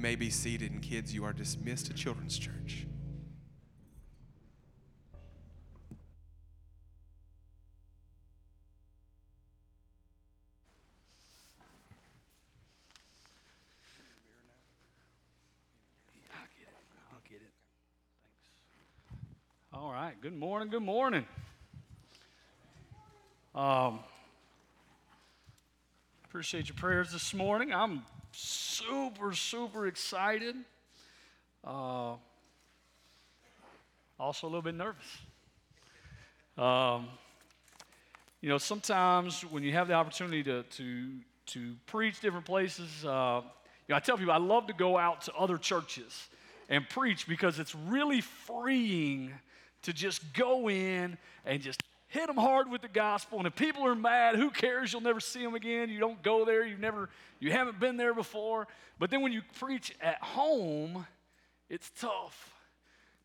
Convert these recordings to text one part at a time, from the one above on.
may be seated, and kids, you are dismissed to Children's Church. All right. Good morning. Good morning. Um, appreciate your prayers this morning. I'm super, super excited. Uh, also a little bit nervous. Um, you know, sometimes when you have the opportunity to, to, to preach different places, uh, you know, I tell people I love to go out to other churches and preach because it's really freeing to just go in and just hit them hard with the gospel. And if people are mad, who cares? You'll never see them again. You don't go there. You've never, you haven't been there before. But then when you preach at home, it's tough.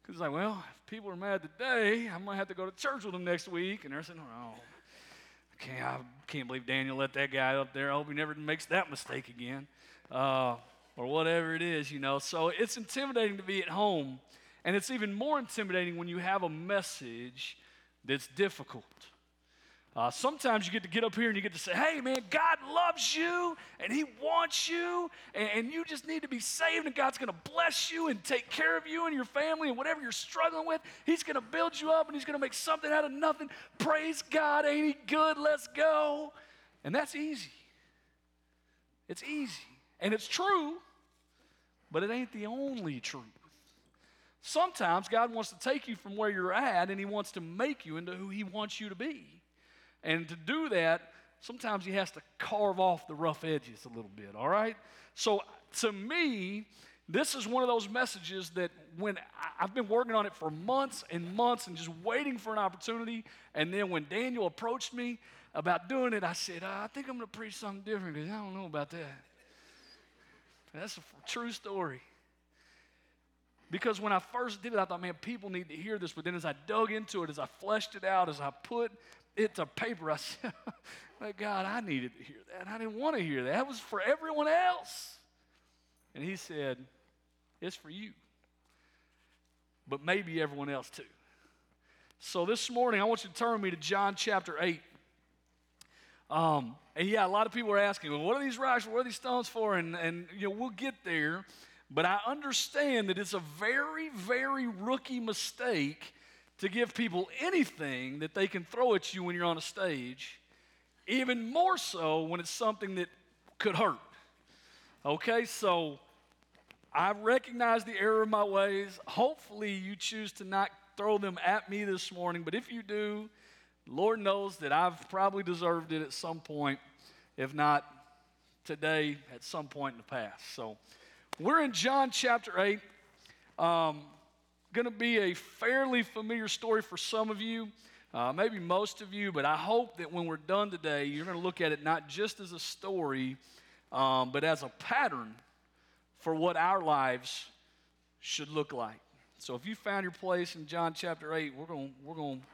Because it's like, well, if people are mad today, I'm going to have to go to church with them next week. And they're saying, oh, I can't, I can't believe Daniel let that guy up there. I hope he never makes that mistake again. Uh, or whatever it is, you know. So it's intimidating to be at home. And it's even more intimidating when you have a message that's difficult. Uh, sometimes you get to get up here and you get to say, hey, man, God loves you and He wants you, and, and you just need to be saved, and God's going to bless you and take care of you and your family and whatever you're struggling with. He's going to build you up and He's going to make something out of nothing. Praise God, ain't He good? Let's go. And that's easy. It's easy. And it's true, but it ain't the only truth. Sometimes God wants to take you from where you're at and He wants to make you into who He wants you to be. And to do that, sometimes He has to carve off the rough edges a little bit, all right? So to me, this is one of those messages that when I've been working on it for months and months and just waiting for an opportunity. And then when Daniel approached me about doing it, I said, ah, I think I'm going to preach something different because I don't know about that. That's a true story. Because when I first did it, I thought, man, people need to hear this. But then as I dug into it, as I fleshed it out, as I put it to paper, I said, God, I needed to hear that. I didn't want to hear that. That was for everyone else. And he said, it's for you. But maybe everyone else too. So this morning, I want you to turn me to John chapter 8. Um, and yeah, a lot of people are asking, well, what are these rocks? What are these stones for? And, and you know, we'll get there. But I understand that it's a very, very rookie mistake to give people anything that they can throw at you when you're on a stage, even more so when it's something that could hurt. Okay, so I recognize the error of my ways. Hopefully, you choose to not throw them at me this morning, but if you do, Lord knows that I've probably deserved it at some point, if not today, at some point in the past. So, we're in John chapter 8. Um, going to be a fairly familiar story for some of you, uh, maybe most of you, but I hope that when we're done today, you're going to look at it not just as a story, um, but as a pattern for what our lives should look like. So if you found your place in John chapter 8, we're going we're going to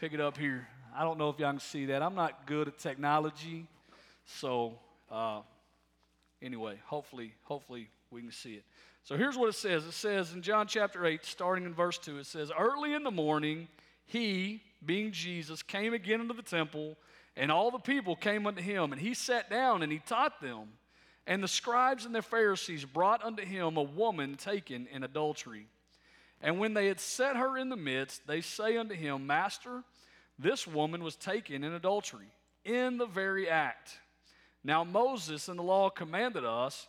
pick it up here. I don't know if y'all can see that. I'm not good at technology. So uh, anyway, hopefully, hopefully we can see it. So here's what it says. It says in John chapter 8, starting in verse 2, it says, Early in the morning, he, being Jesus, came again into the temple, and all the people came unto him, and he sat down and he taught them. And the scribes and the Pharisees brought unto him a woman taken in adultery. And when they had set her in the midst, they say unto him, Master, this woman was taken in adultery, in the very act. Now Moses in the law commanded us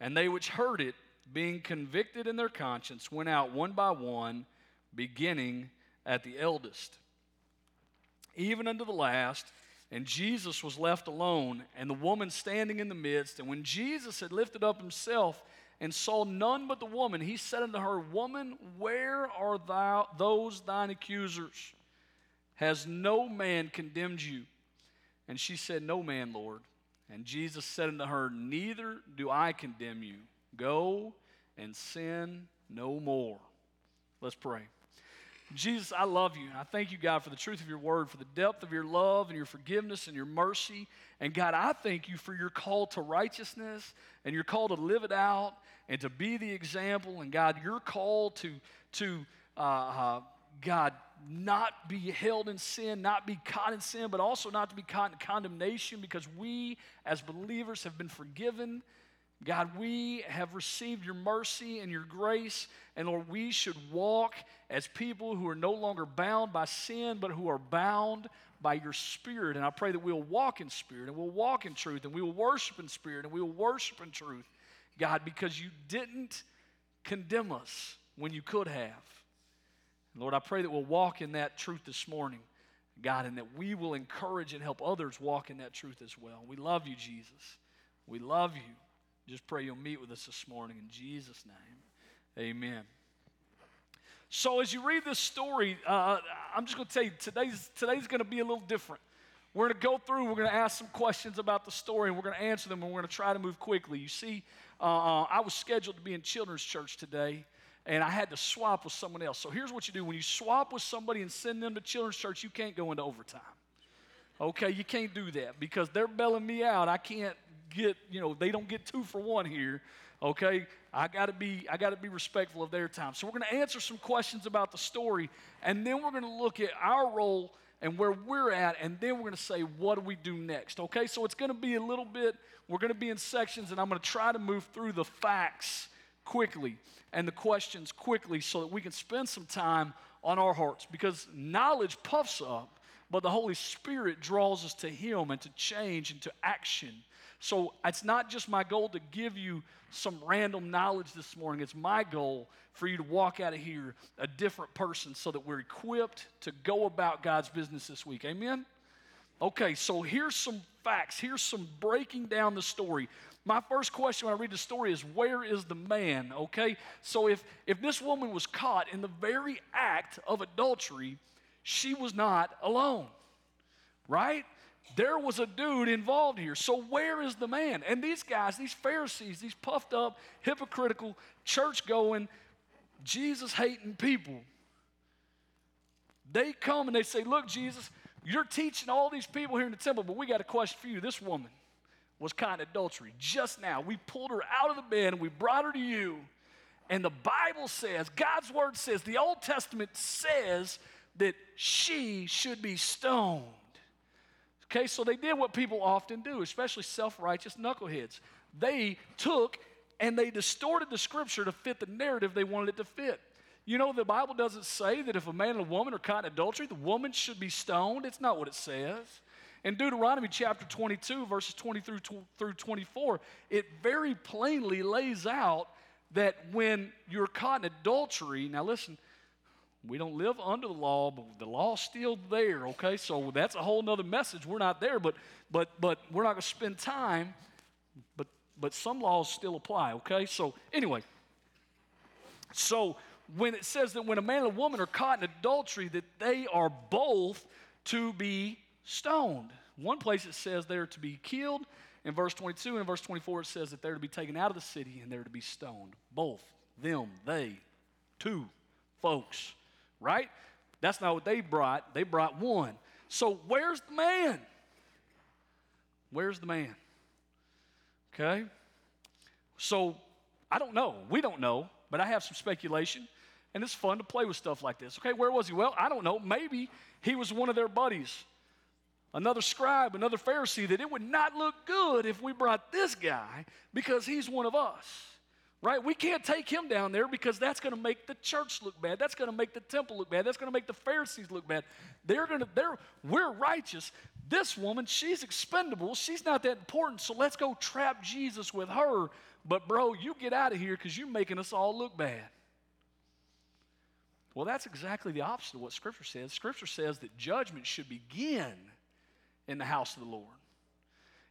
And they which heard it, being convicted in their conscience, went out one by one, beginning at the eldest, even unto the last. And Jesus was left alone, and the woman standing in the midst. And when Jesus had lifted up himself and saw none but the woman, he said unto her, Woman, where are thou those thine accusers? Has no man condemned you? And she said, No man, Lord. And Jesus said unto her, Neither do I condemn you. Go and sin no more. Let's pray. Jesus, I love you. I thank you, God, for the truth of your word, for the depth of your love and your forgiveness and your mercy. And God, I thank you for your call to righteousness and your call to live it out and to be the example. And God, your call to, to uh, uh, God, not be held in sin, not be caught in sin, but also not to be caught in condemnation because we as believers have been forgiven. God, we have received your mercy and your grace, and Lord, we should walk as people who are no longer bound by sin, but who are bound by your Spirit. And I pray that we'll walk in Spirit, and we'll walk in truth, and we will worship in Spirit, and we will worship in truth, God, because you didn't condemn us when you could have. Lord, I pray that we'll walk in that truth this morning, God, and that we will encourage and help others walk in that truth as well. We love you, Jesus. We love you. Just pray you'll meet with us this morning in Jesus' name. Amen. So, as you read this story, uh, I'm just going to tell you today's, today's going to be a little different. We're going to go through, we're going to ask some questions about the story, and we're going to answer them, and we're going to try to move quickly. You see, uh, uh, I was scheduled to be in children's church today, and I had to swap with someone else. So here's what you do when you swap with somebody and send them to children's church, you can't go into overtime. Okay, you can't do that because they're bailing me out. I can't get, you know, they don't get two for one here. Okay, I got to be I got to be respectful of their time. So we're to answer some questions about the story, and then we're to look at our role and where we're at, and then we're going to say what do we do next. Okay, so it's going to be a little bit. We're going to be in sections, and I'm going to try to move through the facts quickly and the questions quickly so that we can spend some time on our hearts because knowledge puffs up, but the Holy Spirit draws us to Him and to change and to action. So it's not just my goal to give you some random knowledge this morning. It's my goal for you to walk out of here a different person so that we're equipped to go about God's business this week. Amen? Okay, so here's some facts. Here's some breaking down the story. My first question when I read the story is where is the man? Okay? So if if this woman was caught in the very act of adultery, she was not alone. Right? There was a dude involved here. So where is the man? And these guys, these Pharisees, these puffed up, hypocritical, church going, Jesus hating people, they come and they say, Look, Jesus, you're teaching all these people here in the temple, but we got a question for you. This woman, was caught in adultery just now. We pulled her out of the bed and we brought her to you. And the Bible says, God's word says, the Old Testament says that she should be stoned. Okay, so they did what people often do, especially self righteous knuckleheads. They took and they distorted the scripture to fit the narrative they wanted it to fit. You know, the Bible doesn't say that if a man and a woman are caught in adultery, the woman should be stoned. It's not what it says. In Deuteronomy chapter 22, verses 20 through, through 24, it very plainly lays out that when you're caught in adultery, now listen, we don't live under the law, but the law's still there, okay? So that's a whole nother message. We're not there, but but but we're not gonna spend time, but but some laws still apply, okay? So anyway, so when it says that when a man and a woman are caught in adultery, that they are both to be stoned. One place it says they're to be killed. In verse 22 and in verse 24, it says that they're to be taken out of the city and they're to be stoned. Both, them, they, two folks, right? That's not what they brought. They brought one. So where's the man? Where's the man? Okay? So I don't know. We don't know, but I have some speculation. And it's fun to play with stuff like this. Okay, where was he? Well, I don't know. Maybe he was one of their buddies another scribe, another Pharisee, that it would not look good if we brought this guy because he's one of us. Right? We can't take him down there because that's going to make the church look bad. That's going to make the temple look bad. That's going to make the Pharisees look bad. They're going to they're we're righteous. This woman, she's expendable. She's not that important. So let's go trap Jesus with her. But bro, you get out of here cuz you're making us all look bad. Well, that's exactly the opposite of what scripture says. Scripture says that judgment should begin in the house of the Lord.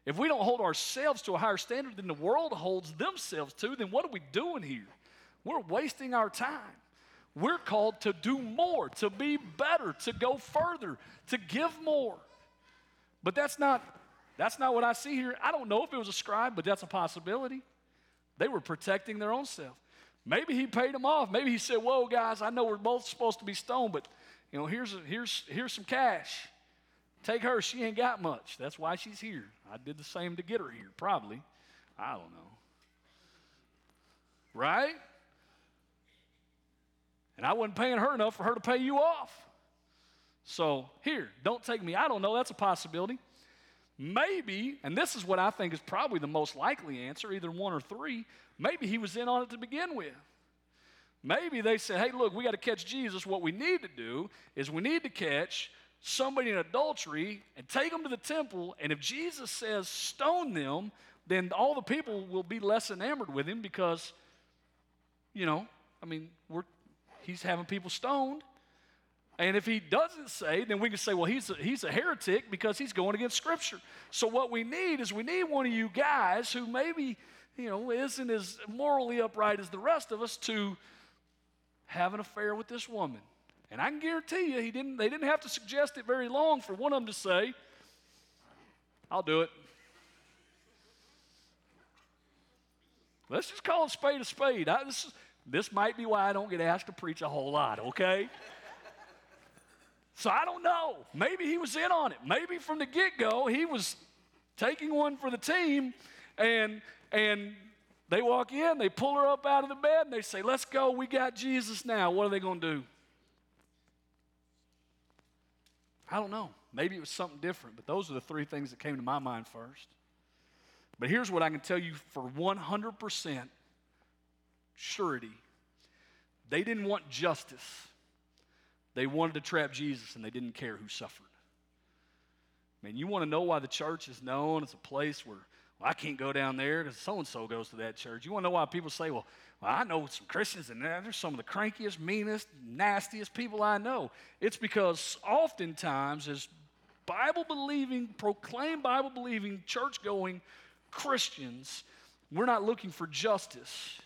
if we don't hold ourselves to a higher standard than the world holds themselves to, then what are we doing here? We're wasting our time. We're called to do more, to be better, to go further, to give more. But that's not that's not what I see here. I don't know if it was a scribe, but that's a possibility. They were protecting their own self. Maybe he paid them off. Maybe he said, "Whoa, guys, I know we're both supposed to be stoned, but you know, here's a, here's here's some cash. Take her. She ain't got much. That's why she's here. I did the same to get her here, probably. I don't know. Right? And I wasn't paying her enough for her to pay you off. So here, don't take me. I don't know. That's a possibility. Maybe, and this is what I think is probably the most likely answer, either one or three, maybe he was in on it to begin with. Maybe they said, hey, look, we got to catch Jesus. What we need to do is we need to catch somebody in adultery and take them to the temple. And if Jesus says stone them, then all the people will be less enamored with him because, you know, I mean, we're, he's having people stoned. And if he doesn't say, then we can say, well, he's a, he's a heretic because he's going against Scripture. So what we need is we need one of you guys who maybe, you know, isn't as morally upright as the rest of us to have an affair with this woman. And I can guarantee you, he didn't, they didn't have to suggest it very long for one of them to say, I'll do it. Let's just call a spade a spade. I, this, this might be why I don't get asked to preach a whole lot, okay? So I don't know. Maybe he was in on it. Maybe from the get go, he was taking one for the team, and, and they walk in, they pull her up out of the bed, and they say, Let's go, we got Jesus now. What are they going to do? I don't know. Maybe it was something different, but those are the three things that came to my mind first. But here's what I can tell you for 100% surety they didn't want justice, they wanted to trap Jesus, and they didn't care who suffered. Man, you want to know why the church is known as a place where well, I can't go down there because so and so goes to that church. You want to know why people say, well, well, I know some Christians and they're some of the crankiest, meanest, nastiest people I know. It's because oftentimes, as Bible believing, proclaim Bible believing, church going Christians, we're not looking for justice,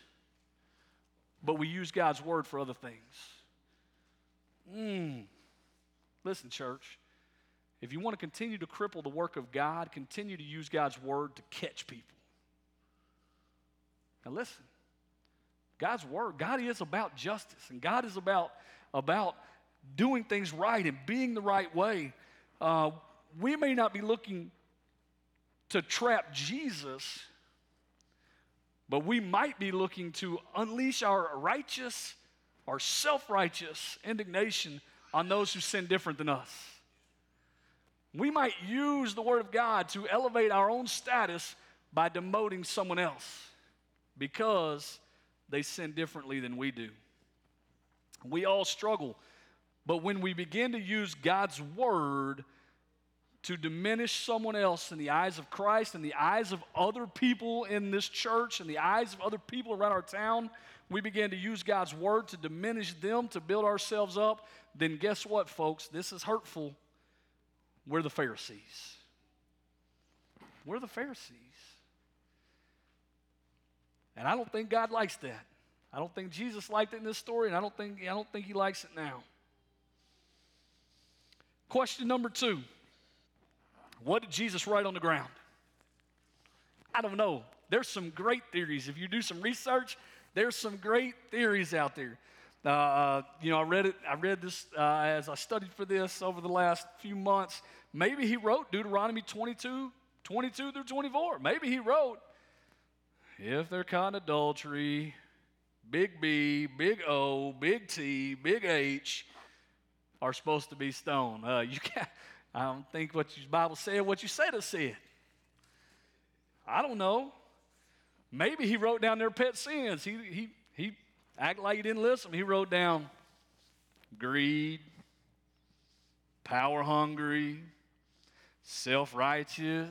but we use God's word for other things. Mm. Listen, church, if you want to continue to cripple the work of God, continue to use God's word to catch people. Now, listen. God's word, God is about justice, and God is about, about doing things right and being the right way. Uh, we may not be looking to trap Jesus, but we might be looking to unleash our righteous, our self righteous indignation on those who sin different than us. We might use the Word of God to elevate our own status by demoting someone else because they sin differently than we do. We all struggle, but when we begin to use God's word to diminish someone else in the eyes of Christ, in the eyes of other people in this church, in the eyes of other people around our town, we begin to use God's word to diminish them, to build ourselves up, then guess what, folks? This is hurtful. We're the Pharisees. We're the Pharisees. And I don't think God likes that. I don't think Jesus liked it in this story, and I don't think, I don't think he likes it now. Question number two What did Jesus write on the ground? I don't know. There's some great theories. If you do some research, there's some great theories out there. Uh, uh you know, I read it. I read this uh, as I studied for this over the last few months. Maybe he wrote Deuteronomy 22, 22 through 24. Maybe he wrote if they're caught in adultery, big B, big O, big T, big H are supposed to be stoned. Uh, you can't, I don't think what your Bible said, what you said it said. I don't know. Maybe he wrote down their pet sins. He, he, he acted like he didn't listen. He wrote down greed, power hungry, self righteous,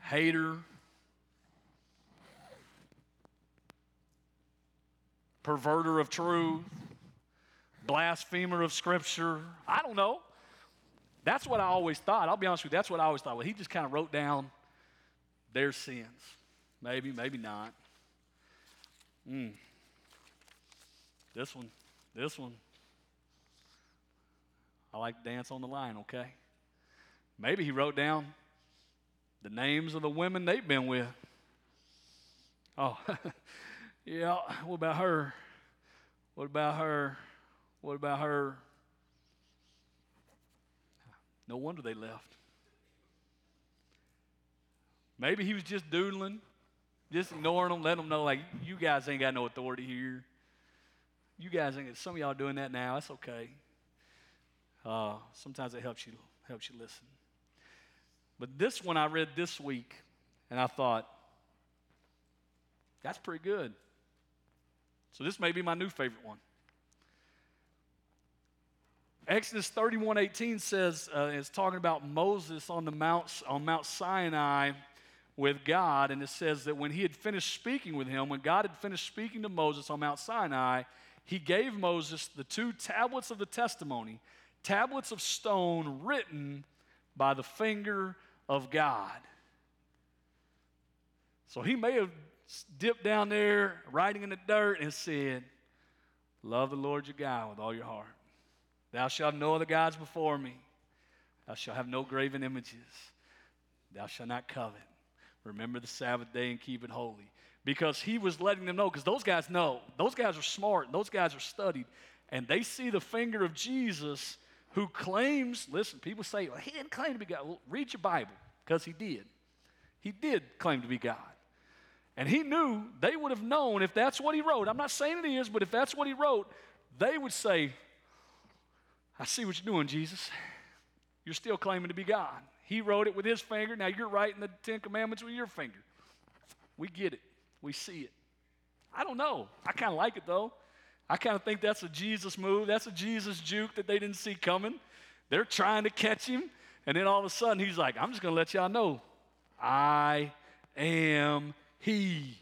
hater, perverter of truth, blasphemer of Scripture. I don't know. That's what I always thought. I'll be honest with you. That's what I always thought. Well, he just kind of wrote down their sins. Maybe, maybe not. Mm. This one, this one. I like dance on the line, okay? Maybe he wrote down the names of the women they've been with. Oh, yeah, what about her? What about her? What about her? No wonder they left. Maybe he was just doodling, just ignoring them, letting them know, like, you guys ain't got no authority here. You guys ain't, some of y'all doing that now. That's okay. Uh, sometimes it helps you, helps you listen. But this one I read this week, and I thought, that's pretty good. So this may be my new favorite one. Exodus 31 18 says, uh, it's talking about Moses on, the Mount, on Mount Sinai with God. And it says that when he had finished speaking with him, when God had finished speaking to Moses on Mount Sinai, he gave Moses the two tablets of the testimony, tablets of stone written by the finger of God. So he may have dipped down there, writing in the dirt, and said, Love the Lord your God with all your heart. Thou shalt know the gods before me. Thou shalt have no graven images. Thou shalt not covet. Remember the Sabbath day and keep it holy. Because he was letting them know, because those guys know. Those guys are smart. Those guys are studied. And they see the finger of Jesus who claims, listen, people say, well, he didn't claim to be God. Well, read your Bible, because he did. He did claim to be God. And he knew they would have known if that's what he wrote. I'm not saying it is, but if that's what he wrote, they would say, I see what you're doing, Jesus. You're still claiming to be God. He wrote it with his finger. Now you're writing the Ten Commandments with your finger. We get it. We see it. I don't know. I kind of like it though. I kind of think that's a Jesus move. That's a Jesus juke that they didn't see coming. They're trying to catch him. And then all of a sudden, he's like, I'm just going to let y'all know I am He.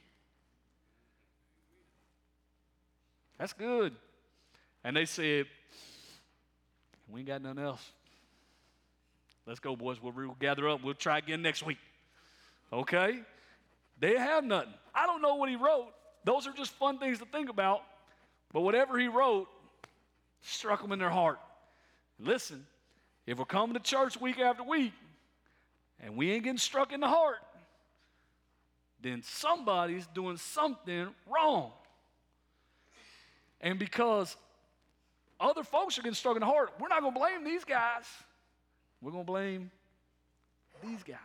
That's good. And they said, We ain't got nothing else. Let's go, boys. We'll, we'll gather up. We'll try again next week. Okay? They have nothing. I don't know what he wrote. Those are just fun things to think about. But whatever he wrote struck them in their heart. Listen, if we're coming to church week after week and we ain't getting struck in the heart, then somebody's doing something wrong. And because other folks are getting struck in the heart, we're not going to blame these guys. We're going to blame these guys,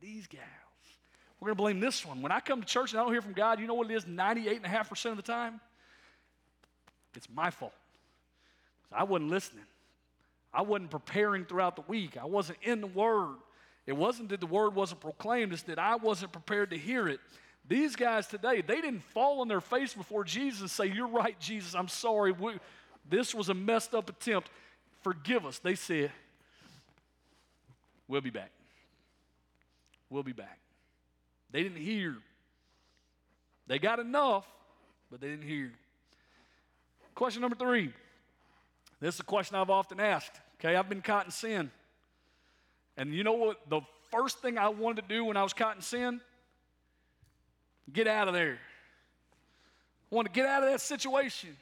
these gals. We're going to blame this one. When I come to church and I don't hear from God, you know what it is 98.5% of the time? It's my fault. I wasn't listening. I wasn't preparing throughout the week. I wasn't in the Word. It wasn't that the Word wasn't proclaimed, it's that I wasn't prepared to hear it. These guys today, they didn't fall on their face before Jesus and say, You're right, Jesus, I'm sorry. We, this was a messed up attempt. Forgive us. They said, We'll be back. We'll be back. They didn't hear. They got enough, but they didn't hear. Question number three. This is a question I've often asked. Okay, I've been caught in sin. And you know what? The first thing I wanted to do when I was caught in sin? Get out of there. I wanted to get out of that situation.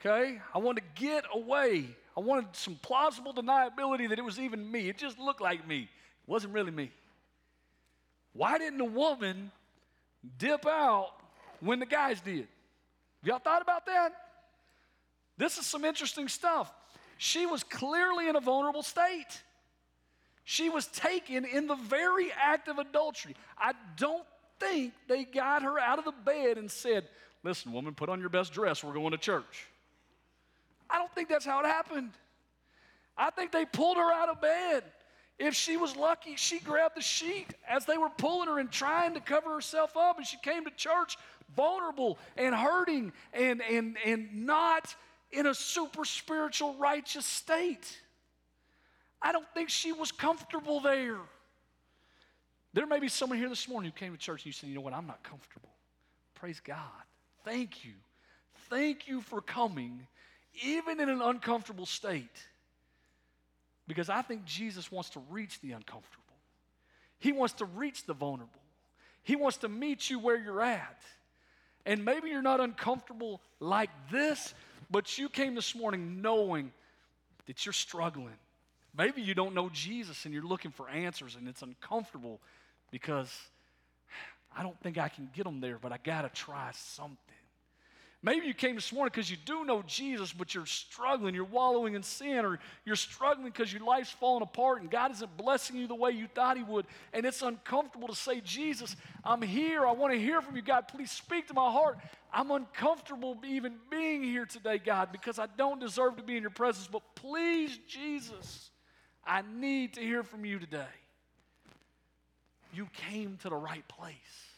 Okay? I wanted to get away. I wanted some plausible deniability that it was even me. It just looked like me. It wasn't really me. Why didn't the woman dip out when the guys did? Have y'all thought about that? This is some interesting stuff. She was clearly in a vulnerable state. She was taken in the very act of adultery. I don't think they got her out of the bed and said, Listen, woman, put on your best dress. We're going to church. I don't think that's how it happened. I think they pulled her out of bed. If she was lucky, she grabbed the sheet as they were pulling her and trying to cover herself up, and she came to church vulnerable and hurting and, and, and not in a super spiritual, righteous state. I don't think she was comfortable there. There may be someone here this morning who came to church and you said, you know what, I'm not comfortable. Praise God. Thank you. Thank you for coming, even in an uncomfortable state. Because I think Jesus wants to reach the uncomfortable. He wants to reach the vulnerable. He wants to meet you where you're at. And maybe you're not uncomfortable like this, but you came this morning knowing that you're struggling. Maybe you don't know Jesus and you're looking for answers and it's uncomfortable because I don't think I can get them there, but I got to try something. Maybe you came this morning because you do know Jesus, but you're struggling, you're wallowing in sin, or you're struggling because your life's falling apart and God isn't blessing you the way you thought He would. And it's uncomfortable to say, Jesus, I'm here. I want to hear from you, God. Please speak to my heart. I'm uncomfortable even being here today, God, because I don't deserve to be in your presence. But please, Jesus, I need to hear from you today. You came to the right place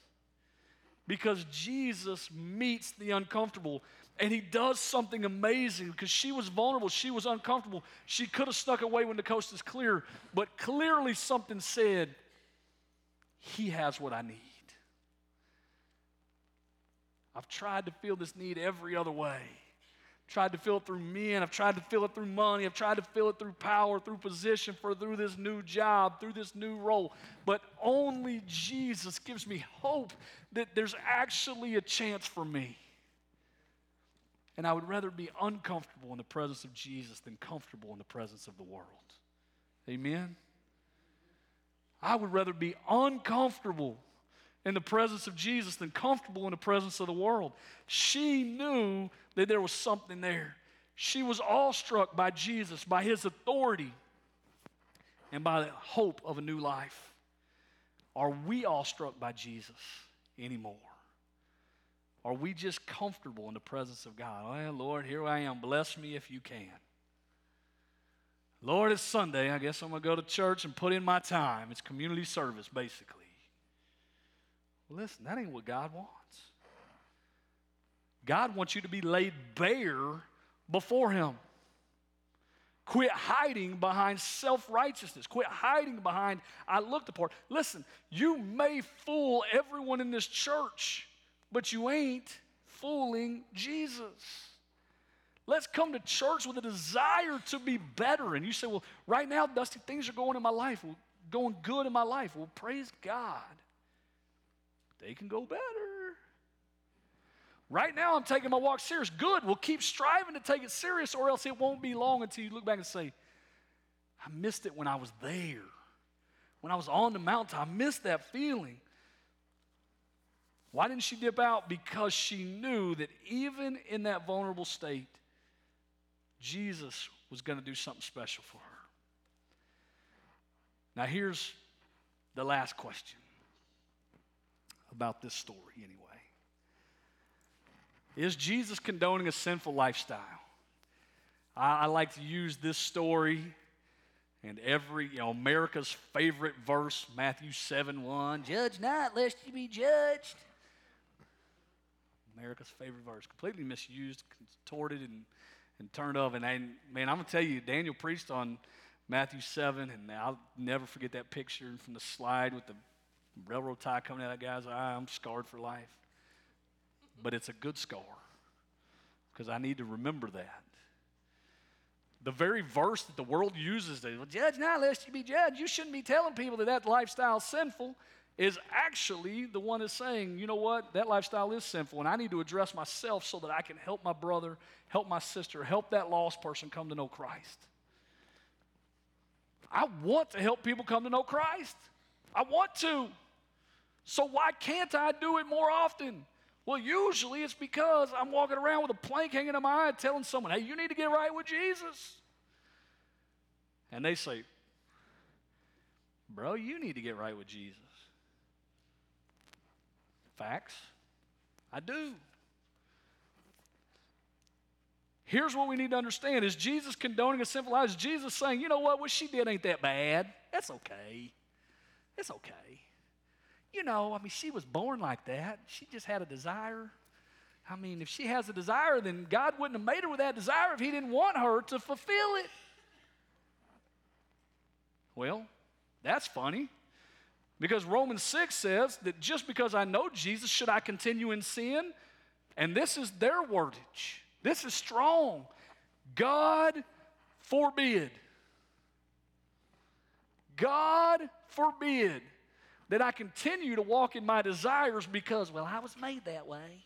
because Jesus meets the uncomfortable and he does something amazing because she was vulnerable, she was uncomfortable. She could have snuck away when the coast is clear, but clearly something said, He has what I need. I've tried to feel this need every other way tried to fill it through men. I've tried to fill it through money. I've tried to fill it through power, through position, for through this new job, through this new role. But only Jesus gives me hope that there's actually a chance for me. And I would rather be uncomfortable in the presence of Jesus than comfortable in the presence of the world. Amen? I would rather be uncomfortable in the presence of Jesus than comfortable in the presence of the world. She knew that there was something there. She was awestruck by Jesus, by his authority, and by the hope of a new life. Are we awestruck by Jesus anymore? Are we just comfortable in the presence of God? Well, Lord, here I am. Bless me if you can. Lord, it's Sunday. I guess I'm going to go to church and put in my time. It's community service, basically. Listen, that ain't what God wants. God wants you to be laid bare before Him. Quit hiding behind self righteousness. Quit hiding behind, I looked the part. Listen, you may fool everyone in this church, but you ain't fooling Jesus. Let's come to church with a desire to be better. And you say, well, right now, Dusty, things are going in my life, well, going good in my life. Well, praise God. They can go better. Right now, I'm taking my walk serious. Good. We'll keep striving to take it serious, or else it won't be long until you look back and say, I missed it when I was there. When I was on the mountain, I missed that feeling. Why didn't she dip out? Because she knew that even in that vulnerable state, Jesus was going to do something special for her. Now, here's the last question about this story, anyway. Is Jesus condoning a sinful lifestyle? I, I like to use this story and every, you know, America's favorite verse, Matthew 7 1, judge not lest you be judged. America's favorite verse, completely misused, contorted, and, and turned up. And I, man, I'm going to tell you, Daniel preached on Matthew 7, and I'll never forget that picture from the slide with the railroad tie coming out of that guy's eye. I'm scarred for life but it's a good scar because I need to remember that. The very verse that the world uses to well, judge not lest you be judged, you shouldn't be telling people that that lifestyle is sinful, is actually the one that's saying, you know what, that lifestyle is sinful, and I need to address myself so that I can help my brother, help my sister, help that lost person come to know Christ. I want to help people come to know Christ. I want to. So why can't I do it more often? Well, usually it's because I'm walking around with a plank hanging in my eye telling someone, hey, you need to get right with Jesus. And they say, bro, you need to get right with Jesus. Facts. I do. Here's what we need to understand is Jesus condoning a sinful life? Is Jesus saying, you know what, what she did ain't that bad. That's okay. It's okay you know, I mean, she was born like that. She just had a desire. I mean, if she has a desire, then God wouldn't have made her with that desire if He didn't want her to fulfill it. Well, that's funny because Romans 6 says that just because I know Jesus, should I continue in sin? And this is their wordage. This is strong. God forbid. God forbid that I continue to walk in my desires because, well, I was made that way.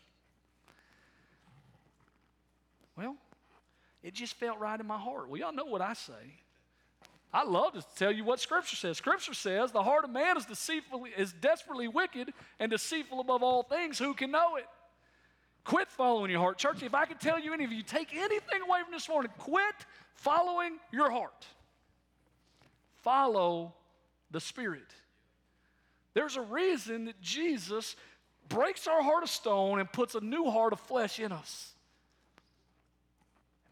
Well, it just felt right in my heart. Well, y'all know what I say. I love to tell you what Scripture says. Scripture says the heart of man is deceitfully is desperately wicked and deceitful above all things. Who can know it? Quit following your heart. Church, if I could tell you any of you, take anything away from this morning, quit following your heart. Follow the Spirit. There's a reason that Jesus breaks our heart of stone and puts a new heart of flesh in us.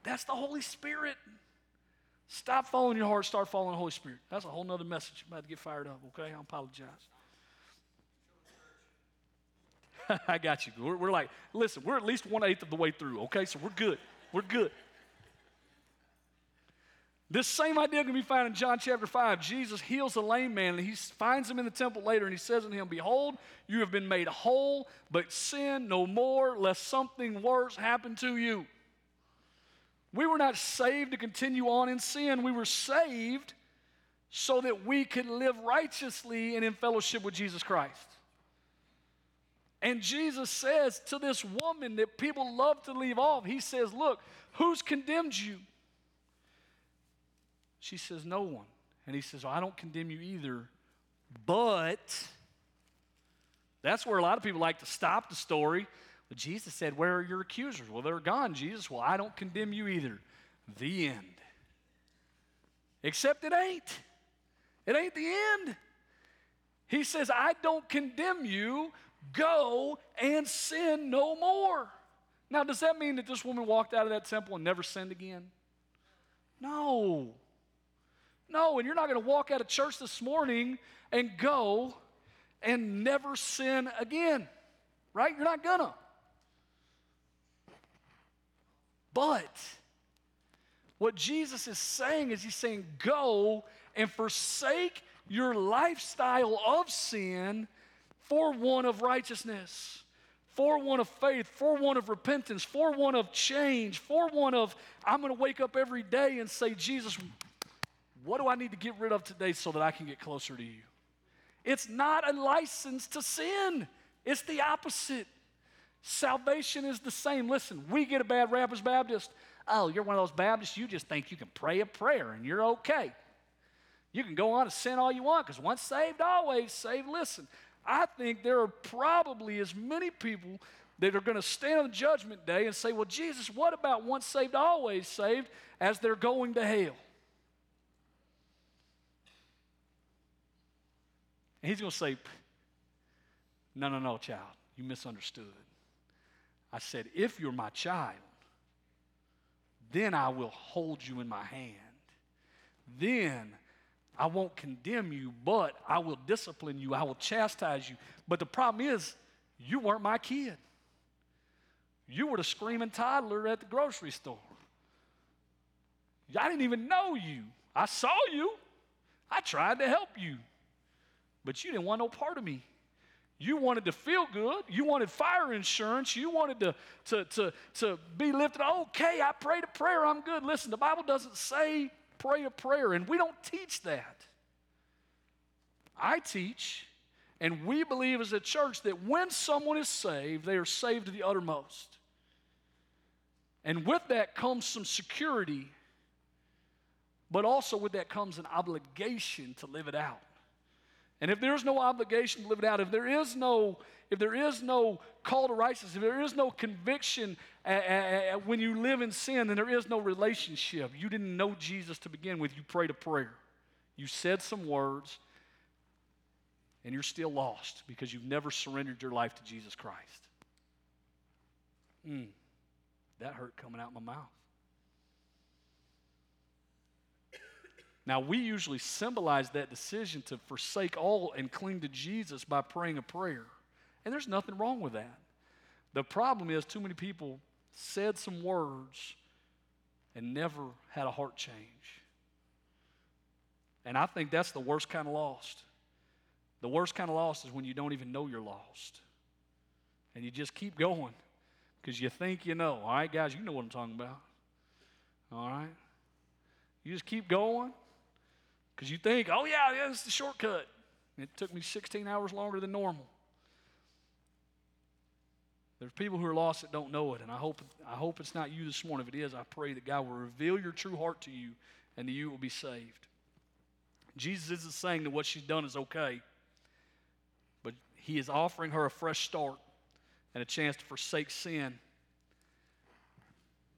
That's the Holy Spirit. Stop following your heart, start following the Holy Spirit. That's a whole nother message. I'm about to get fired up, okay? I apologize. I got you. We're, we're, like, listen, we're at least one eighth of the way through, okay? So we're good. We're good. This same idea can be found in John chapter 5. Jesus heals a lame man, and he finds him in the temple later, and he says unto him, Behold, you have been made whole, but sin no more, lest something worse happen to you. We were not saved to continue on in sin. We were saved so that we could live righteously and in fellowship with Jesus Christ. And Jesus says to this woman that people love to leave off, He says, Look, who's condemned you? She says, No one. And He says, well, I don't condemn you either, but that's where a lot of people like to stop the story but Jesus said, Where are your accusers? Well, they're gone, Jesus. Well, I don't condemn you either. The end. Except it ain't. It ain't the end. He says, I don't condemn you. Go and sin no more. Now, does that mean that this woman walked out of that temple and never sinned again? No. No, and you're not going to walk out of church this morning and go and never sin again, right? You're not going to. But what Jesus is saying is, He's saying, go and forsake your lifestyle of sin for one of righteousness, for one of faith, for one of repentance, for one of change, for one of, I'm going to wake up every day and say, Jesus, what do I need to get rid of today so that I can get closer to you? It's not a license to sin, it's the opposite. Salvation is the same. Listen, we get a bad rap as Baptists. Oh, you're one of those Baptists, you just think you can pray a prayer and you're okay. You can go on to sin all you want because once saved, always saved. Listen, I think there are probably as many people that are going to stand on judgment day and say, Well, Jesus, what about once saved, always saved, as they're going to hell? And he's going to say, No, no, no, child, you misunderstood. I said, If you're my child, then I will hold you in my hand. Then I won't condemn you, but I will discipline you. I will chastise you. But the problem is, you weren't my kid. You were the screaming toddler at the grocery store. I didn't even know you. I saw you. I tried to help you. But you didn't want no part of me. You wanted to feel good. You wanted fire insurance. You wanted to, to, to, to be lifted. Okay, I prayed a prayer. I'm good. Listen, the Bible doesn't say pray a prayer, and we don't teach that. I teach, and we believe as a church that when someone is saved, they are saved to the uttermost. And with that comes some security, but also with that comes an obligation to live it out. And if there's no obligation to live it out, if there is no, if there is no call to righteousness, if there is no conviction uh, uh, when you live in sin, then there is no relationship. You didn't know Jesus to begin with. You prayed a prayer. You said some words, and you're still lost because you've never surrendered your life to Jesus Christ. Mm, that hurt coming out my mouth. Now, we usually symbolize that decision to forsake all and cling to Jesus by praying a prayer. And there's nothing wrong with that. The problem is, too many people said some words and never had a heart change. And I think that's the worst kind of lost. The worst kind of lost is when you don't even know you're lost. And you just keep going because you think you know. All right, guys, you know what I'm talking about. All right? You just keep going Because you think, oh, yeah, yeah, it's the shortcut. It took me 16 hours longer than normal. There's people who are lost that don't know it, and I hope, I hope it's not you this morning. If it is, I pray that God will reveal your true heart to you and that you will be saved. Jesus isn't saying that what she's done is okay, but he is offering her a fresh start and a chance to forsake sin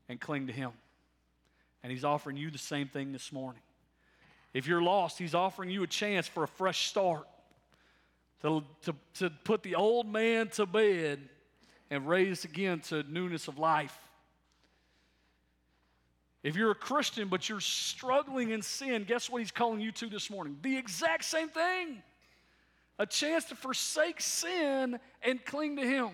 and cling to him. And he's offering you the same thing this morning. If you're lost, he's offering you a chance for a fresh start to, to, to put the old man to bed and raise again to newness of life. If you're a Christian but you're struggling in sin, guess what he's calling you to this morning? The exact same thing. A chance to forsake sin and cling to him.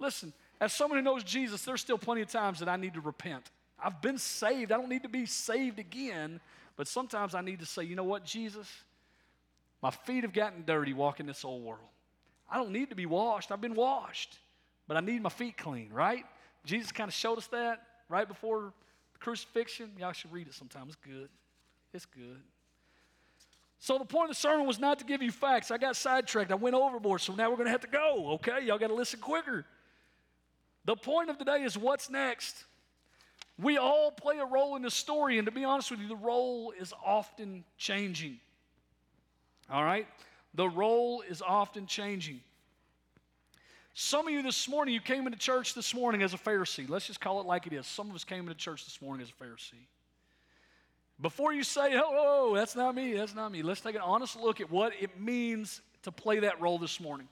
Listen, as someone who knows Jesus, there's still plenty of times that I need to repent. I've been saved. I don't need to be saved again. But sometimes I need to say, you know what, Jesus? My feet have gotten dirty walking this old world. I don't need to be washed. I've been washed. But I need my feet clean, right? Jesus kind of showed us that right before the crucifixion. Y'all should read it sometime. It's good. It's good. So the point of the sermon was not to give you facts. I got sidetracked. I went overboard, so now we're going to have to go, okay? Y'all got to listen quicker. The point of today is what's next? We all play a role in the story, and to be honest with you, the role is often changing. All right? The role is often changing. Some of you this morning, you came into church this morning as a Pharisee. Let's just call it like it is. Some of us came into church this morning as a Pharisee. Before you say, oh, oh, oh that's not me, that's not me, let's take an honest look at what it means to play that role this morning.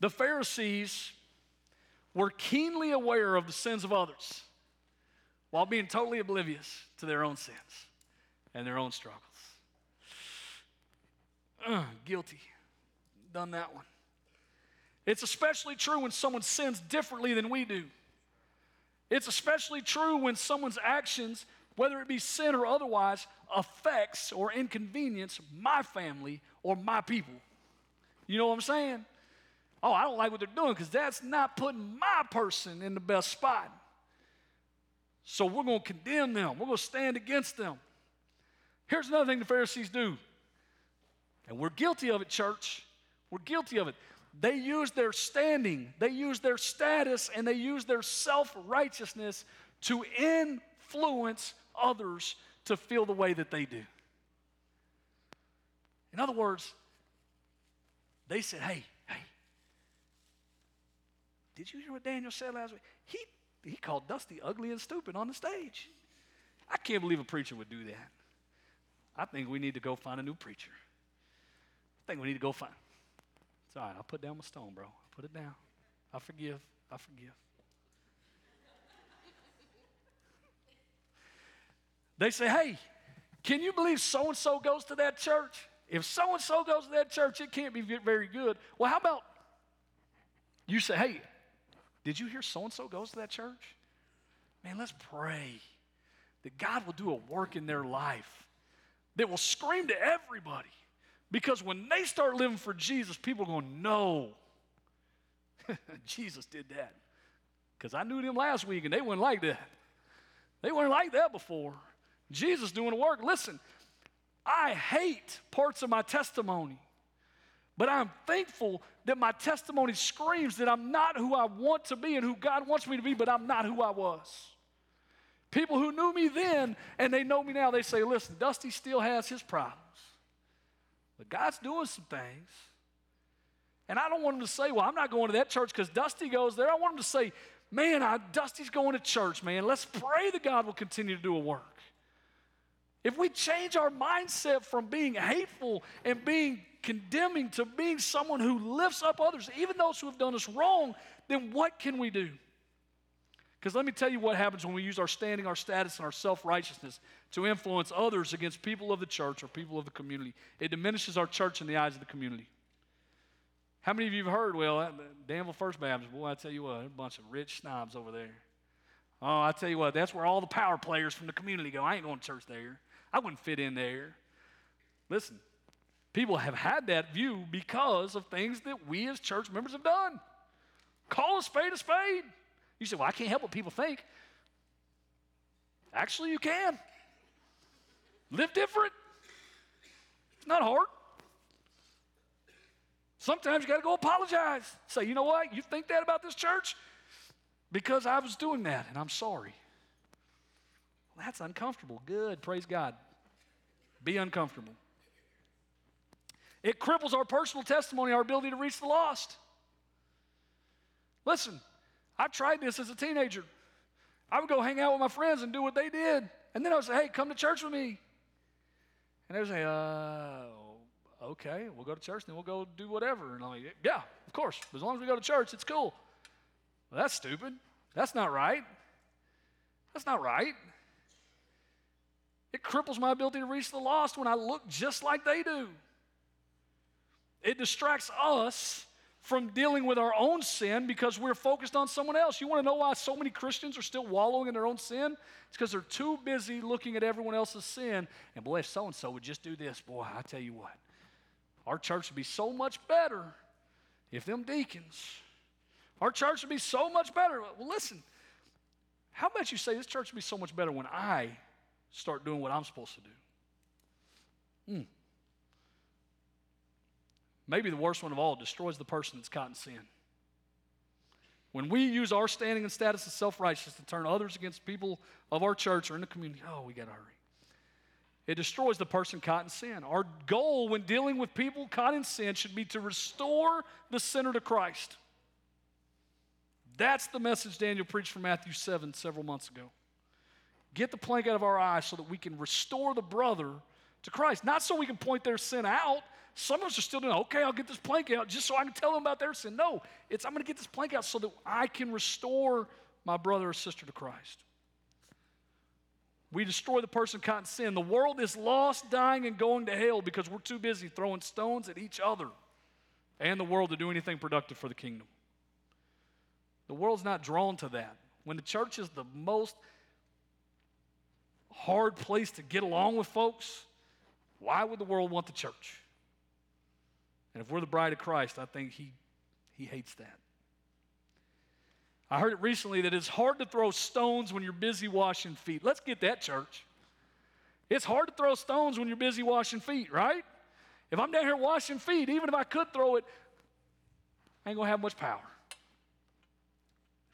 The Pharisees were keenly aware of the sins of others while being totally oblivious to their own sins and their own struggles. Guilty. Done that one. It's especially true when someone sins differently than we do. It's especially true when someone's actions, whether it be sin or otherwise, affects or inconvenience my family or my people. You know what I'm saying? Oh, I don't like what they're doing because that's not putting my person in the best spot. So we're going to condemn them. We're going to stand against them. Here's another thing the Pharisees do. And we're guilty of it, church. We're guilty of it. They use their standing, they use their status, and they use their self righteousness to influence others to feel the way that they do. In other words, they said, Hey, hey, did you hear what Daniel said last week? He, he called Dusty ugly and stupid on the stage. I can't believe a preacher would do that. I think we need to go find a new preacher. I think we need to go find. It's all right. I'll put down my stone, bro. I'll put it down. I forgive. I forgive. they say, hey, can you believe so and so goes to that church? If so and so goes to that church, it can't be very good. Well, how about you say, hey, did you hear so and so goes to that church? Man, let's pray that God will do a work in their life that will scream to everybody because when they start living for Jesus, people are going, no, Jesus did that. Because I knew them last week and they weren't like that. They weren't like that before. Jesus doing the work. Listen, I hate parts of my testimony, but I'm thankful that my testimony screams that I'm not who I want to be and who God wants me to be, but I'm not who I was. People who knew me then and they know me now, they say, listen, Dusty still has his problems. But God's doing some things. And I don't want him to say, well, I'm not going to that church because Dusty goes there. I want him to say, man, I, Dusty's going to church, man. Let's pray that God will continue to do a work. If we change our mindset from being hateful and being condemning to being someone who lifts up others, even those who have done us wrong, then what can we do? Because let me tell you what happens when we use our standing, our status, and our self righteousness to influence others against people of the church or people of the community. It diminishes our church in the eyes of the community. How many of you have heard, well, uh, Danville First Baptist, boy, I tell you what, a bunch of rich snobs over there. Oh, I tell you what, that's where all the power players from the community go. I ain't going to church there. I wouldn't fit in there. Listen, people have had that view because of things that we as church members have done. Call a spade a spade. You say, well, I can't help what people think. Actually, you can. Live different. It's not hard. Sometimes you got to go apologize. Say, you know what? You think that about this church? Because I was doing that and I'm sorry. That's uncomfortable. Good. Praise God. Be uncomfortable. It cripples our personal testimony, our ability to reach the lost. Listen, I tried this as a teenager. I would go hang out with my friends and do what they did. And then I would say, hey, come to church with me. And they would say, uh, okay, we'll go to church, then we'll go do whatever. And I'm like, yeah, of course. As long as we go to church, it's cool. Well, that's stupid. That's not right. That's not right. It cripples my ability to reach the lost when I look just like they do. It distracts us from dealing with our own sin because we're focused on someone else. You want to know why so many Christians are still wallowing in their own sin? It's because they're too busy looking at everyone else's sin. And boy, if so and so would just do this, boy, I tell you what, our church would be so much better if them deacons, our church would be so much better. Well, listen, how about you say this church would be so much better when I start doing what I'm supposed to do? Hmm. Maybe the worst one of all destroys the person that's caught in sin. When we use our standing and status as self righteous to turn others against people of our church or in the community, oh, we got to hurry. It destroys the person caught in sin. Our goal when dealing with people caught in sin should be to restore the sinner to Christ. That's the message Daniel preached from Matthew 7 several months ago. Get the plank out of our eyes so that we can restore the brother to Christ. Not so we can point their sin out, some of us are still doing, okay, I'll get this plank out just so I can tell them about their sin. No, it's I'm going to get this plank out so that I can restore my brother or sister to Christ. We destroy the person caught in sin. The world is lost, dying, and going to hell because we're too busy throwing stones at each other and the world to do anything productive for the kingdom. The world's not drawn to that. When the church is the most hard place to get along with folks, why would the world want the church? And if we're the bride of Christ, I think he, he hates that. I heard it recently that it's hard to throw stones when you're busy washing feet. Let's get that, church. It's hard to throw stones when you're busy washing feet, right? If I'm down here washing feet, even if I could throw it, I ain't gonna have much power.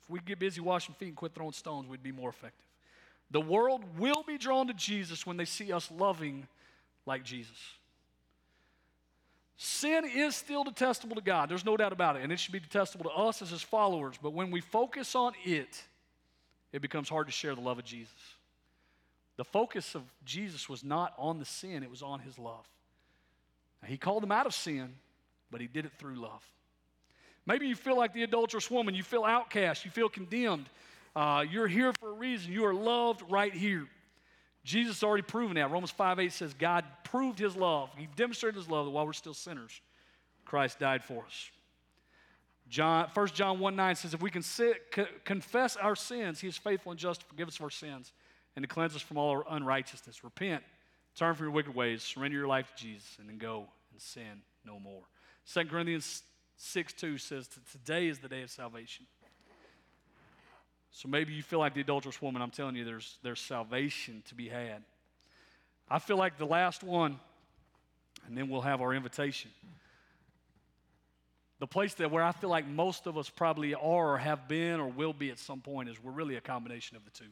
If we get busy washing feet and quit throwing stones, we'd be more effective. The world will be drawn to Jesus when they see us loving like Jesus. Sin is still detestable to God. There's no doubt about it. And it should be detestable to us as his followers. But when we focus on it, it becomes hard to share the love of Jesus. The focus of Jesus was not on the sin, it was on his love. Now, he called them out of sin, but he did it through love. Maybe you feel like the adulterous woman, you feel outcast, you feel condemned. Uh, you're here for a reason. You are loved right here. Jesus already proven that. Romans 5 8 says, God proved his love. He demonstrated his love while we're still sinners, Christ died for us. John, 1 John 1 9 says, If we can sit, co- confess our sins, he is faithful and just to forgive us our sins and to cleanse us from all our unrighteousness. Repent, turn from your wicked ways, surrender your life to Jesus, and then go and sin no more. 2 Corinthians 6 2 says, Today is the day of salvation. So maybe you feel like the adulterous woman. I'm telling you, there's, there's salvation to be had. I feel like the last one, and then we'll have our invitation. The place that where I feel like most of us probably are or have been or will be at some point is we're really a combination of the two.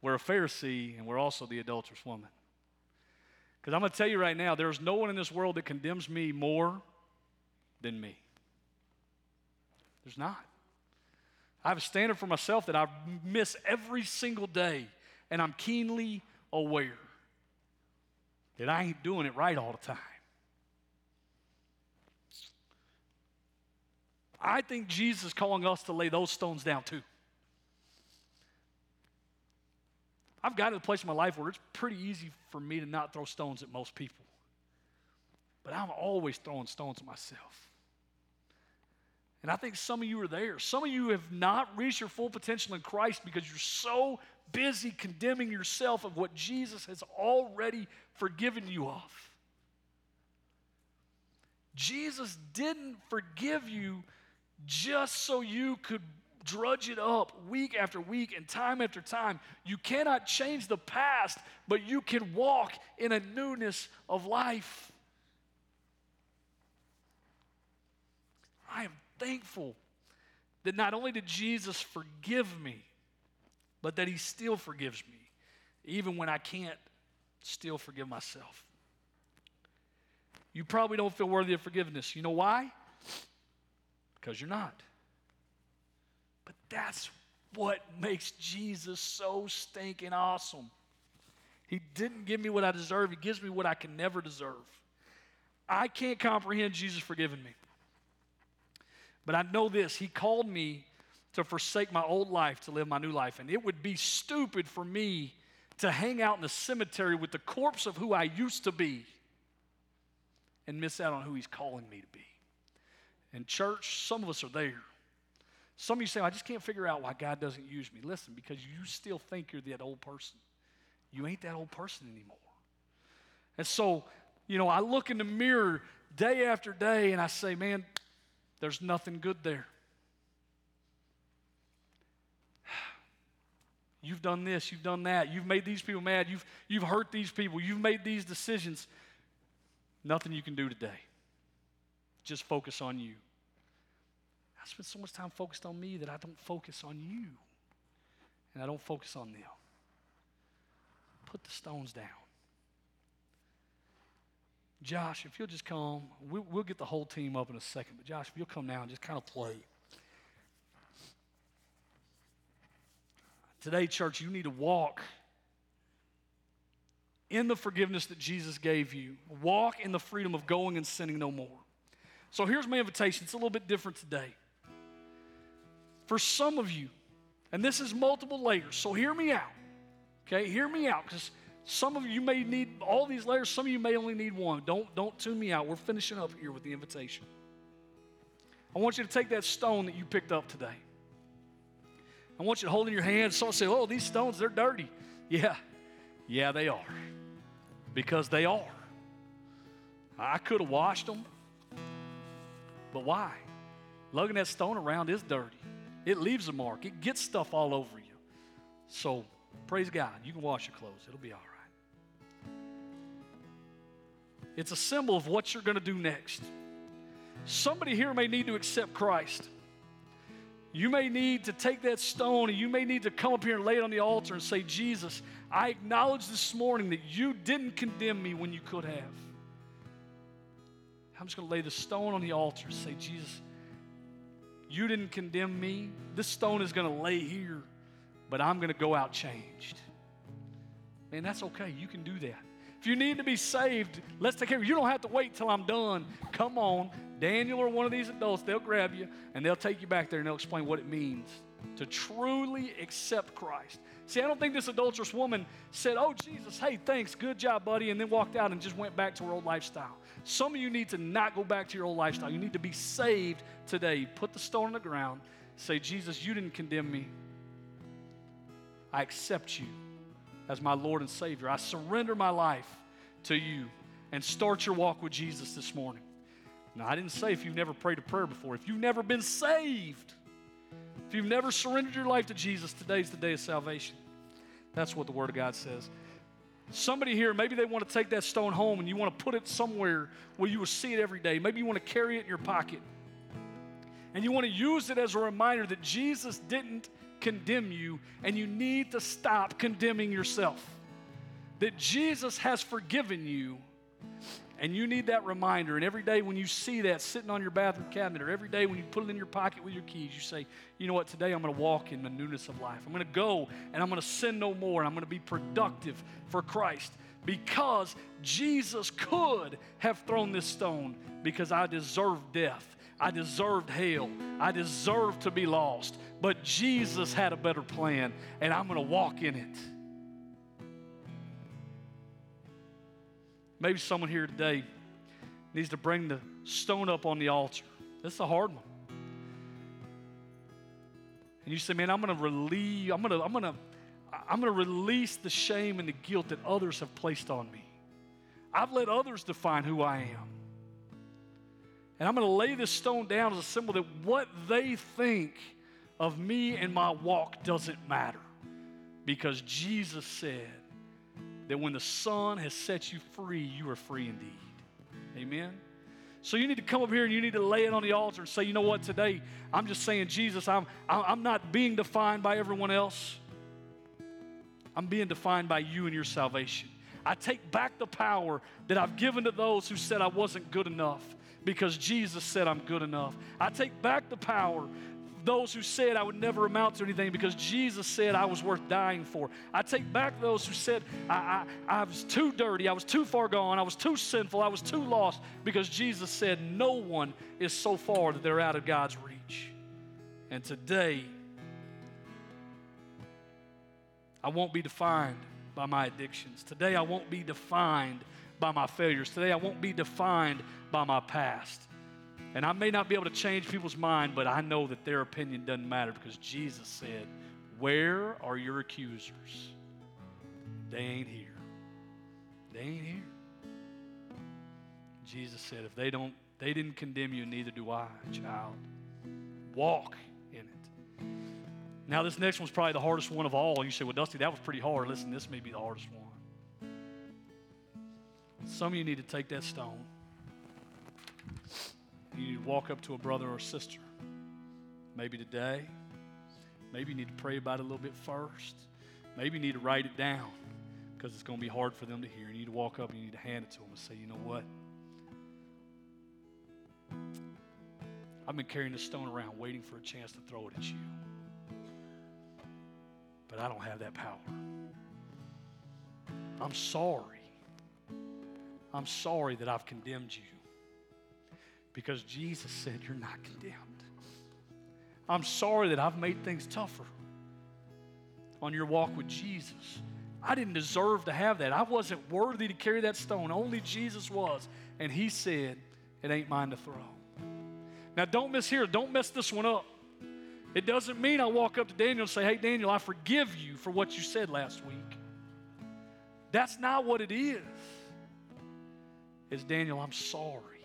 We're a Pharisee and we're also the adulterous woman. Because I'm going to tell you right now, there's no one in this world that condemns me more than me. There's not. I have a standard for myself that I miss every single day, and I'm keenly aware that I ain't doing it right all the time. I think Jesus is calling us to lay those stones down too. I've gotten to a place in my life where it's pretty easy for me to not throw stones at most people. But I'm always throwing stones at myself. And I think some of you are there. Some of you have not reached your full potential in Christ because you're so busy condemning yourself of what Jesus has already forgiven you of. Jesus didn't forgive you just so you could drudge it up week after week and time after time. You cannot change the past, but you can walk in a newness of life. I am thankful that not only did Jesus forgive me, but that he still forgives me, even when I can't still forgive myself. You probably don't feel worthy of forgiveness. You know why? Because you're not. But that's what makes Jesus so stinking awesome. He didn't give me what I deserve, He gives me what I can never deserve. I can't comprehend Jesus forgiving me. But I know this He called me to forsake my old life to live my new life. And it would be stupid for me to hang out in the cemetery with the corpse of who I used to be and miss out on who He's calling me to be. And, church, some of us are there. Some of you say, I just can't figure out why God doesn't use me. Listen, because you still think you're that old person. You ain't that old person anymore. And so, you know, I look in the mirror day after day and I say, man, there's nothing good there. You've done this, you've done that, you've made these people mad, you've, you've hurt these people, you've made these decisions. Nothing you can do today. Just focus on you. I spend so much time focused on me that I don't focus on you. And I don't focus on them. Put the stones down. Josh, if you'll just come, we'll, we'll get the whole team up in a second. But Josh, if you'll come now and just kind of play. Today, church, you need to walk in the forgiveness that Jesus gave you. Walk in the freedom of going and sinning no more. So here's my invitation. It's a little bit different today. For some of you, and this is multiple layers, so hear me out. Okay, hear me out because some of you may need all these layers, some of you may only need one. Don't, don't tune me out. We're finishing up here with the invitation. I want you to take that stone that you picked up today. I want you to hold in your hand. Someone say, Oh, these stones, they're dirty. Yeah, yeah, they are. Because they are. I could have washed them, but why? Lugging that stone around is dirty. It leaves a mark, it gets stuff all over you. So, praise God. You can wash your clothes, it'll be all right. It's a symbol of what you're going to do next. Somebody here may need to accept Christ. You may need to take that stone and you may need to come up here and lay it on the altar and say, Jesus, I acknowledge this morning that you didn't condemn me when you could have. I'm just going to lay the stone on the altar and say, Jesus, you didn't condemn me. This stone is going to lay here, but I'm going to go out changed. Man, that's okay. You can do that. If you need to be saved, let's take care of you. You don't have to wait till I'm done. Come on. Daniel or one of these adults, they'll grab you and they'll take you back there and they'll explain what it means to truly accept Christ. See, I don't think this adulterous woman said, Oh, Jesus, hey, thanks, good job, buddy, and then walked out and just went back to her old lifestyle. Some of you need to not go back to your old lifestyle. You need to be saved today. Put the stone on the ground. Say, Jesus, you didn't condemn me. I accept you as my Lord and Savior. I surrender my life to you and start your walk with Jesus this morning. Now, I didn't say if you've never prayed a prayer before, if you've never been saved, if you've never surrendered your life to Jesus, today's the day of salvation. That's what the Word of God says. Somebody here, maybe they want to take that stone home and you want to put it somewhere where you will see it every day. Maybe you want to carry it in your pocket. And you want to use it as a reminder that Jesus didn't condemn you and you need to stop condemning yourself. That Jesus has forgiven you and you need that reminder. And every day when you see that sitting on your bathroom cabinet, or every day when you put it in your pocket with your keys, you say, you know what, today I'm going to walk in the newness of life. I'm going to go and I'm going to sin no more. And I'm going to be productive for Christ because Jesus could have thrown this stone because I deserved death. I deserved hell. I deserved to be lost. But Jesus had a better plan, and I'm going to walk in it. Maybe someone here today needs to bring the stone up on the altar. That's a hard one. And you say, man, I'm going to relieve, I'm going to, I'm going to, I'm going to release the shame and the guilt that others have placed on me. I've let others define who I am. And I'm going to lay this stone down as a symbol that what they think of me and my walk doesn't matter because Jesus said that when the Son has set you free, you are free indeed. Amen. So you need to come up here and you need to lay it on the altar and say, you know what, today I'm just saying, Jesus, I'm, I'm not being defined by everyone else. I'm being defined by you and your salvation. I take back the power that I've given to those who said I wasn't good enough because Jesus said I'm good enough. I take back the power those who said I would never amount to anything because Jesus said I was worth dying for. I take back those who said I, I, I, was too dirty, I was too far gone, I was too sinful, I was too lost because Jesus said no one is so far that they're out of God's reach. And today, I won't be defined by my addictions. Today, I won't be defined by my failures. Today, I won't be defined by my past. And I may not be able to change people's mind, but I know that their opinion doesn't matter because Jesus said, Where are your accusers? They ain't here. They ain't here. Jesus said, If they don't, they didn't condemn you, neither do I, child. Walk in it. Now, this next one's probably the hardest one of all. You say, Well, Dusty, that was pretty hard. Listen, this may be the hardest one. Some of you need to take that stone you need to walk up to a brother or sister, maybe today. Maybe you need to pray about it a little bit first. Maybe you need to write it down because it's going to be hard for them to hear. You need to walk up and you need to hand it to them and say, you know what? I've been carrying this stone around waiting for a chance to throw it at you. But I don't have that power. I'm sorry. I'm sorry that I've condemned you because Jesus said, You're not condemned. I'm sorry that I've made things tougher on your walk with Jesus. I didn't deserve to have that. I wasn't worthy to carry that stone. Only Jesus was. And He said, It ain't mine to throw. Now, don't miss here. Don't mess this one up. It doesn't mean I walk up to Daniel and say, Hey, Daniel, I forgive you for what you said last week. That's not what it is. It's Daniel, I'm sorry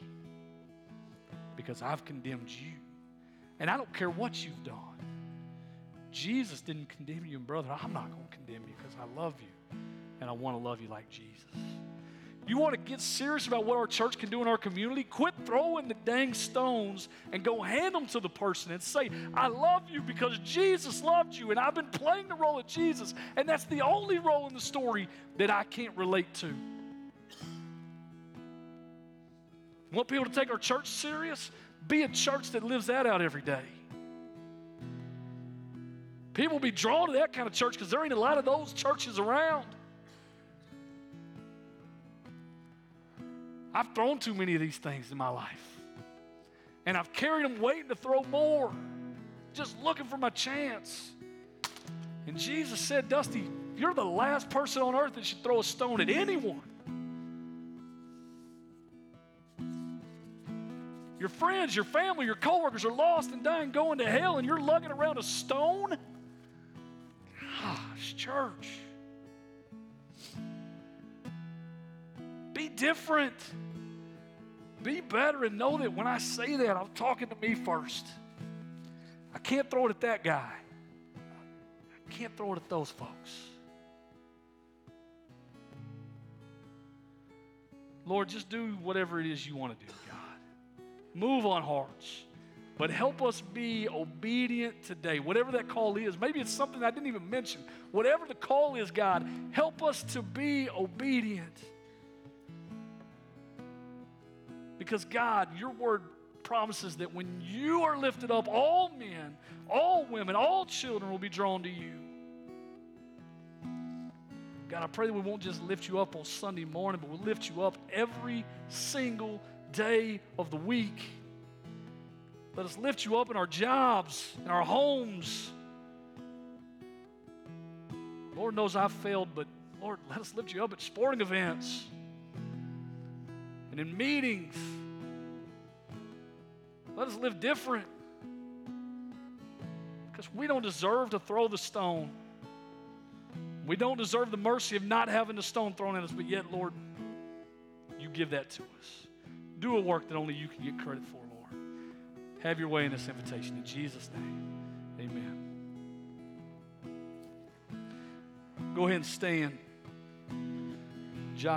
because I've condemned you. And I don't care what you've done. Jesus didn't condemn you, and brother, I'm not going to condemn you because I love you and I want to love you like Jesus. You want to get serious about what our church can do in our community? Quit throwing the dang stones and go hand them to the person and say, I love you because Jesus loved you, and I've been playing the role of Jesus, and that's the only role in the story that I can't relate to. Want people to take our church serious? Be a church that lives that out every day. People will be drawn to that kind of church because there ain't a lot of those churches around. I've thrown too many of these things in my life. And I've carried them waiting to throw more, just looking for my chance. And Jesus said, Dusty, you're the last person on earth that should throw a stone at anyone. Your friends, your family, your coworkers are lost and dying, going to hell, and you're lugging around a stone? Gosh, church. Be different. Be better and know that when I say that, I'm talking to me first. I can't throw it at that guy. I can't throw it at those folks. Lord, just do whatever it is you want to do move on hearts. But help us be obedient today, whatever that call is. Maybe it's something I didn't even mention. Whatever the call is, God, help us to be obedient. Because, God, your word promises that when you are lifted up, all men, all women, all children will be drawn to you. God, I pray that we won't just lift you up on Sunday morning, but we'll lift you up every single day of the week. Let us lift you up in our jobs, in our homes. Lord knows I've failed, but Lord, let us lift you up at sporting events and in meetings. Let us live different because we don't deserve to throw the stone. We don't deserve the mercy of not having the stone thrown at us, but yet, Lord, you give that to us. Do a work that only you can get credit for, Lord. Have your way in this invitation. In Jesus' name, amen. Go ahead and stand.